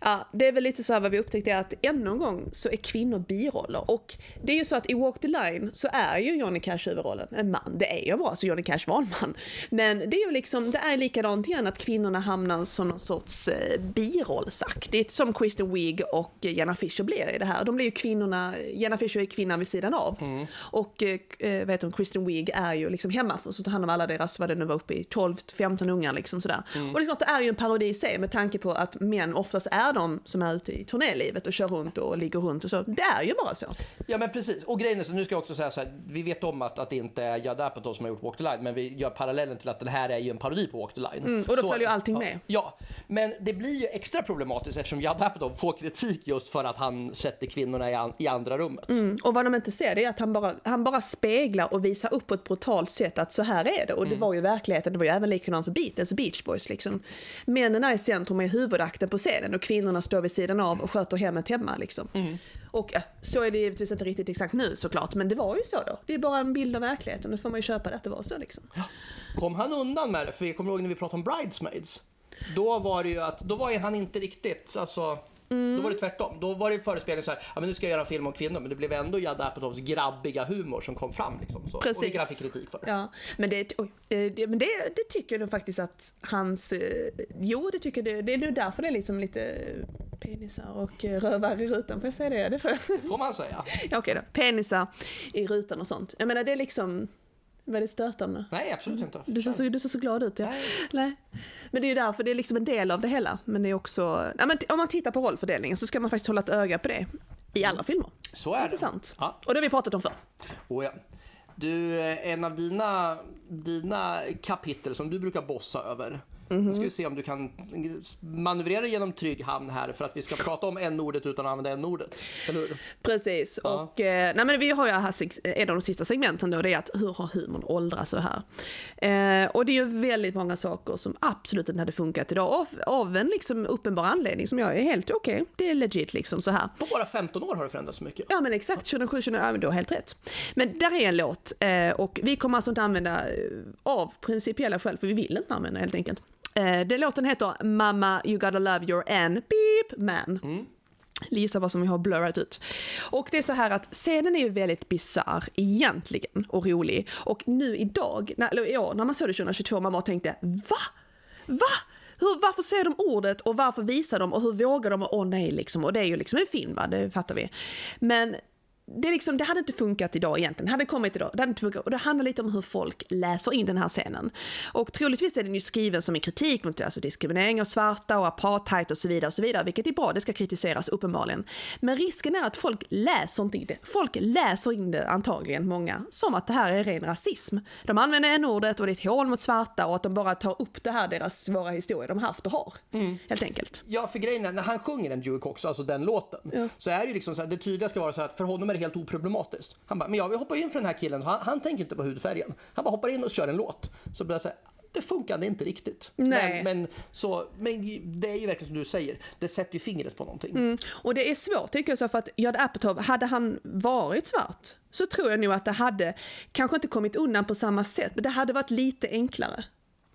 B: Ja, det är väl lite så här vad vi upptäckte att ännu en gång så är kvinnor biroller. Och det är ju så att i Walk the Line så är ju Johnny Cash huvudrollen en man. Det är ju bra, så Johnny Cash var en man. Men det är ju liksom, det är likadant igen att kvinnorna hamnar som någon sorts eh, birollsaktigt. Som Kristen Wiig och Jenna Fischer blir i det här. De blir ju kvinnorna, Jenna Fischer är kvinnan vid sidan av.
A: Mm.
B: Och eh, vet hon, Kristen Wiig är ju liksom hemma för att ta hand om alla deras, vad det nu var uppe i, 12-15 ungar liksom sådär.
A: Mm.
B: Och det är klart det är ju en parodi i sig med tanke på att män oftast är de som är ute i turnélivet och kör runt och ligger runt och så. Det är ju bara så.
A: Ja men precis. Och grejen är så, nu ska jag också säga så här, vi vet om att, att det inte är Judd Apatow som har gjort Walk the Line, men vi gör parallellen till att den här är ju en parodi på Walk the Line.
B: Mm, och då
A: Så-
B: följer ju allting
A: ja,
B: med.
A: Ja, men det blir ju extra problematiskt eftersom Judd Apatow får kritik just för att han sätter kvinnorna i, an, i andra rummet.
B: Mm, och vad de inte ser det är att han bara, han bara speglar och visar upp på ett brutalt sätt att så här är det. Och det var ju verkligheten, det var ju även likadant för Beatles och Beach Boys liksom. Männen är i centrum är huvudakten på scenen och kvinnorna står vid sidan av och sköter hemmet hemma liksom. Och ja, så är det givetvis inte riktigt exakt nu såklart, men det var ju så då. Det är bara en bild av verkligheten, då får man ju köpa det att det var så liksom.
A: Kom han undan med det? För jag kommer ihåg när vi pratade om Bridesmaids. Då var det ju att, då var ju han inte riktigt, alltså Då var det tvärtom. Då var det förespegling så här, ja men nu ska jag göra en film om kvinnor, men det blev ändå Judd Apatows grabbiga humor som kom fram liksom. Så. Och
B: Precis.
A: vilket han fick kritik för.
B: Ja, men, det, oj, eh, det, men det, det tycker nog faktiskt att hans... eh, Jo, det tycker. Det, det är nog därför det är liksom lite penisar och eh, rövar i rutan. Får jag säga det? det får.
A: Får man säga. (laughs)
B: Ja, okej då. Penisar i rutan och sånt. Jag menar, det är liksom... Det stötande?
A: Nej, absolut inte.
B: Du ser, så, du ser så glad ut. Ja.
A: Nej.
B: Nej. Men det är ju därför det är liksom en del av det hela. Men det är också... Ja, men om man tittar på rollfördelningen så ska man faktiskt hålla ett öga på det. I alla filmer.
A: Så är det.
B: Intressant.
A: Ja.
B: Och det har vi pratat om förr.
A: Oh, ja. Du, eh, en av dina, dina kapitel som du brukar bossa över. Nu ska vi se om du kan manövrera genom trygg hamn här för att vi ska prata om n-ordet utan att använda n-ordet. Eller hur?
B: Precis.
A: Ja.
B: Och, eh, nej men vi har ju här en av de sista segmenten då, det är att hur har humorn åldrats så här? Eh, och det är ju väldigt många saker som absolut inte hade funkat idag av, av en liksom uppenbar anledning som jag är helt okej, det är legit liksom så här.
A: På bara 15 år har det förändrats så mycket.
B: Ja men exakt, 2007, 2008, ja men du har helt rätt. Men där är en låt eh, och vi kommer alltså inte använda eh, av principiella skäl, för vi vill inte använda helt enkelt. Eh, den låten heter Mama You gotta love your N beep man. Gissa vad som vi har blurrat ut. Och det är så här att scenen är ju väldigt bizarr egentligen och rolig. Och nu idag, när, eller i år, när man såg det 2022, man bara tänkte va? Va? Hur, varför ser de ordet och varför visar de och hur vågar de? Och åh nej liksom. Och det är ju liksom en film va, det fattar vi. Men det, liksom, det hade inte funkat idag egentligen. Det hade kommit idag. Det hade inte funkat. Och det handlar lite om hur folk läser in den här scenen. Och troligtvis är den ju skriven som en kritik mot alltså, diskriminering av svarta och apartheid och så vidare. och så vidare, Vilket är bra, det ska kritiseras uppenbarligen. Men risken är att folk läser inte in det. Folk läser in det antagligen, många, som att det här är ren rasism. De använder en-ordet och det är ett hål mot svarta och att de bara tar upp det här, deras svåra historia de haft och har. Helt enkelt.
A: Ja, för grejen är, när han sjunger den Dewey Cox, alltså den låten,
B: Ja.
A: så är det ju liksom så här, det tydliga ska vara så här att för honom är det helt oproblematiskt. Han bara, men jag vill hoppa in för den här killen, han, han tänker inte på hudfärgen. Han bara hoppar in och kör en låt. Så blir jag så här, det funkade inte riktigt.
B: Nej.
A: Men, men, så, men det är ju verkligen som du säger, det sätter ju fingret på någonting.
B: Mm. Och det är svårt tycker jag så för att Judd Apatow, hade han varit svart så tror jag nog att det hade kanske inte kommit undan på samma sätt, men det hade varit lite enklare.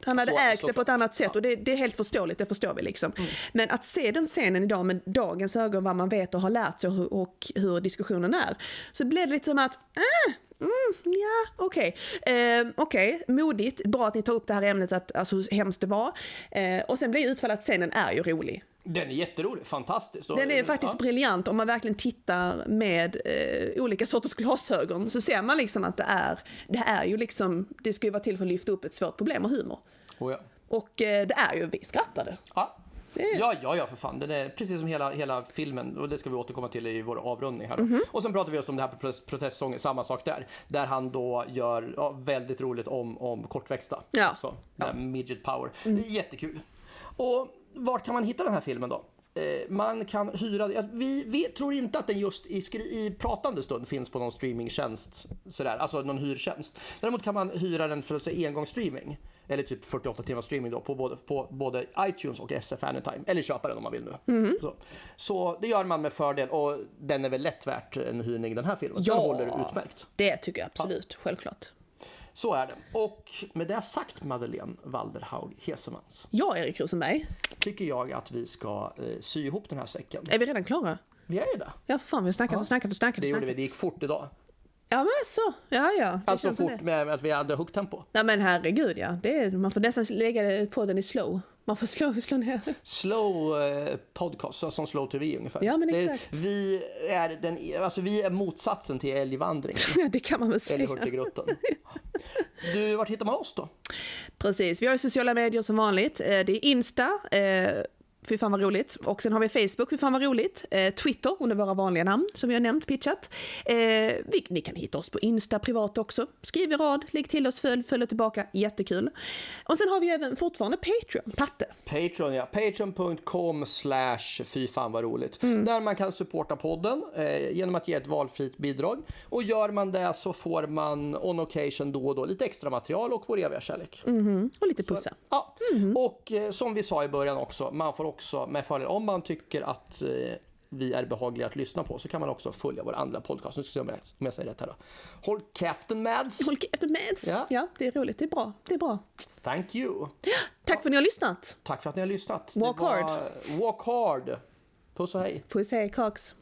B: Han hade
A: Så-
B: ägt det
A: såklart.
B: på ett annat sätt och det, det är helt förståeligt, det förstår vi liksom. Men att se den scenen idag med dagens ögon, vad man vet och har lärt sig och hur, och hur diskussionen är, så blev det lite som att, äh, Mm, ja, okej. Eh, okej, modigt. Bra att ni tar upp det här ämnet, att, alltså hur hemskt det var. Eh, och sen blir utfallet att scenen är ju rolig.
A: Den är jätterolig, fantastisk.
B: Den är faktiskt
A: ja.
B: briljant om man verkligen tittar med eh, olika sorters glasögon så ser man liksom att det är, det är ju liksom, det ska ju vara till för att lyfta upp ett svårt problem och humor.
A: Oh, ja.
B: Och eh, det är ju, vi skrattade.
A: Ja.
B: Är-
A: Ja, ja, ja, för fan. Den är precis som hela, hela filmen och det ska vi återkomma till i vår avrundning här. då.
B: Mhm.
A: Och sen pratar vi just om det här på protest- protestsången, samma sak där. Där han då gör ja, väldigt roligt om, om kortväxta.
B: Ja. Mm.
A: Så, här midget power. Är jättekul. Och vart kan man hitta den här filmen då? Eh, man kan hyra, ja, vi, vi tror inte att den just i, i pratande stund finns på någon streamingtjänst, sådär, alltså någon hyrtjänst. Däremot kan man hyra den för engångsstreaming, eller typ 48 timmars streaming då, på både, på både iTunes och SF Anytime, eller köpa den om man vill nu. Så, så det gör man med fördel och den är väl lätt värt en hyrning den här filmen.
B: Ja.
A: Den håller utmärkt.
B: Det tycker jag absolut, självklart.
A: Så är det. Och med det sagt Madeleine Walderhaug Hesemans
B: Ja, Erik Rosenberg.
A: tycker jag att vi ska eh, sy ihop den här säcken.
B: Är vi redan klara?
A: Vi är ju det.
B: Ja, för fan, vi har snackat och snackat och snackat.
A: Det gjorde vi. Det gick fort idag.
B: Ja, men så. Ja, ja. Det
A: Alltså fort med att vi hade högt tempo.
B: Nej, men herregud, ja. Det är, man får nästan lägga podden i slow. Man får slå, slå ner.
A: Slow eh, podcast, så som slow tv ungefär.
B: Ja, men
A: Det-
B: exakt.
A: vi, är den, alltså, vi är motsatsen till älgvandring. (laughs)
B: Ja, det kan man väl säga.
A: Älghurtigruten. (laughs) Du, vart hittar man oss då?
B: Precis, vi har ju sociala medier som vanligt. Eh, Det är Insta, eh, fy fan vad roligt. Och sen har vi Facebook, fy fan vad roligt. Eh, Twitter under våra vanliga namn som vi har nämnt, pitchat. Eh, vi, ni kan hitta oss på Insta privat också. Skriv i rad, lägg till oss, följ, följ jättekul. jättekul. Och sen har vi även fortfarande Patreon, Patte.
A: Patreon ja, patreon.com slash fy fan vad roligt.
B: Mm.
A: Där man kan supporta podden eh, genom att ge ett valfritt bidrag. Och gör man det så får man on occasion då och då lite extra material och vår eviga kärlek.
B: Och lite pussa.
A: Ja,
B: Mm.
A: och eh, som vi sa i början också, man får också med fördel, om man tycker att eh, vi är behagliga att lyssna på så kan man också följa vår andra podcast. Nu ska jag se om jag, säger rätt här då. Håll käften Mads!
B: Håll efter meds.
A: Ja.
B: Ja. det är roligt. Det är bra. Det är bra.
A: Thank you!
B: Tack för att ni har lyssnat.
A: Tack för att ni har lyssnat.
B: Walk
A: var- Walk hard! Puss och hej!
B: Puss hej, Cox.